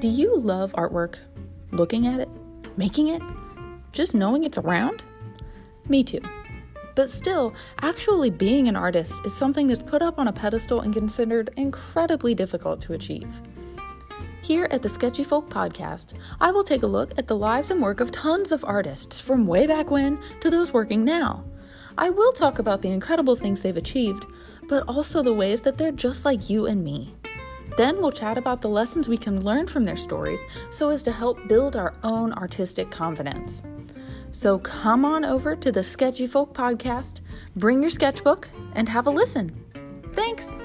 Do you love artwork? Looking at it? Making it? Just knowing it's around? Me too. But still, actually being an artist is something that's put up on a pedestal and considered incredibly difficult to achieve. Here at the Sketchy Folk podcast, I will take a look at the lives and work of tons of artists from way back when to those working now. I will talk about the incredible things they've achieved, but also the ways that they're just like you and me. Then we'll chat about the lessons we can learn from their stories so as to help build our own artistic confidence. So come on over to the Sketchy Folk podcast, bring your sketchbook, and have a listen. Thanks!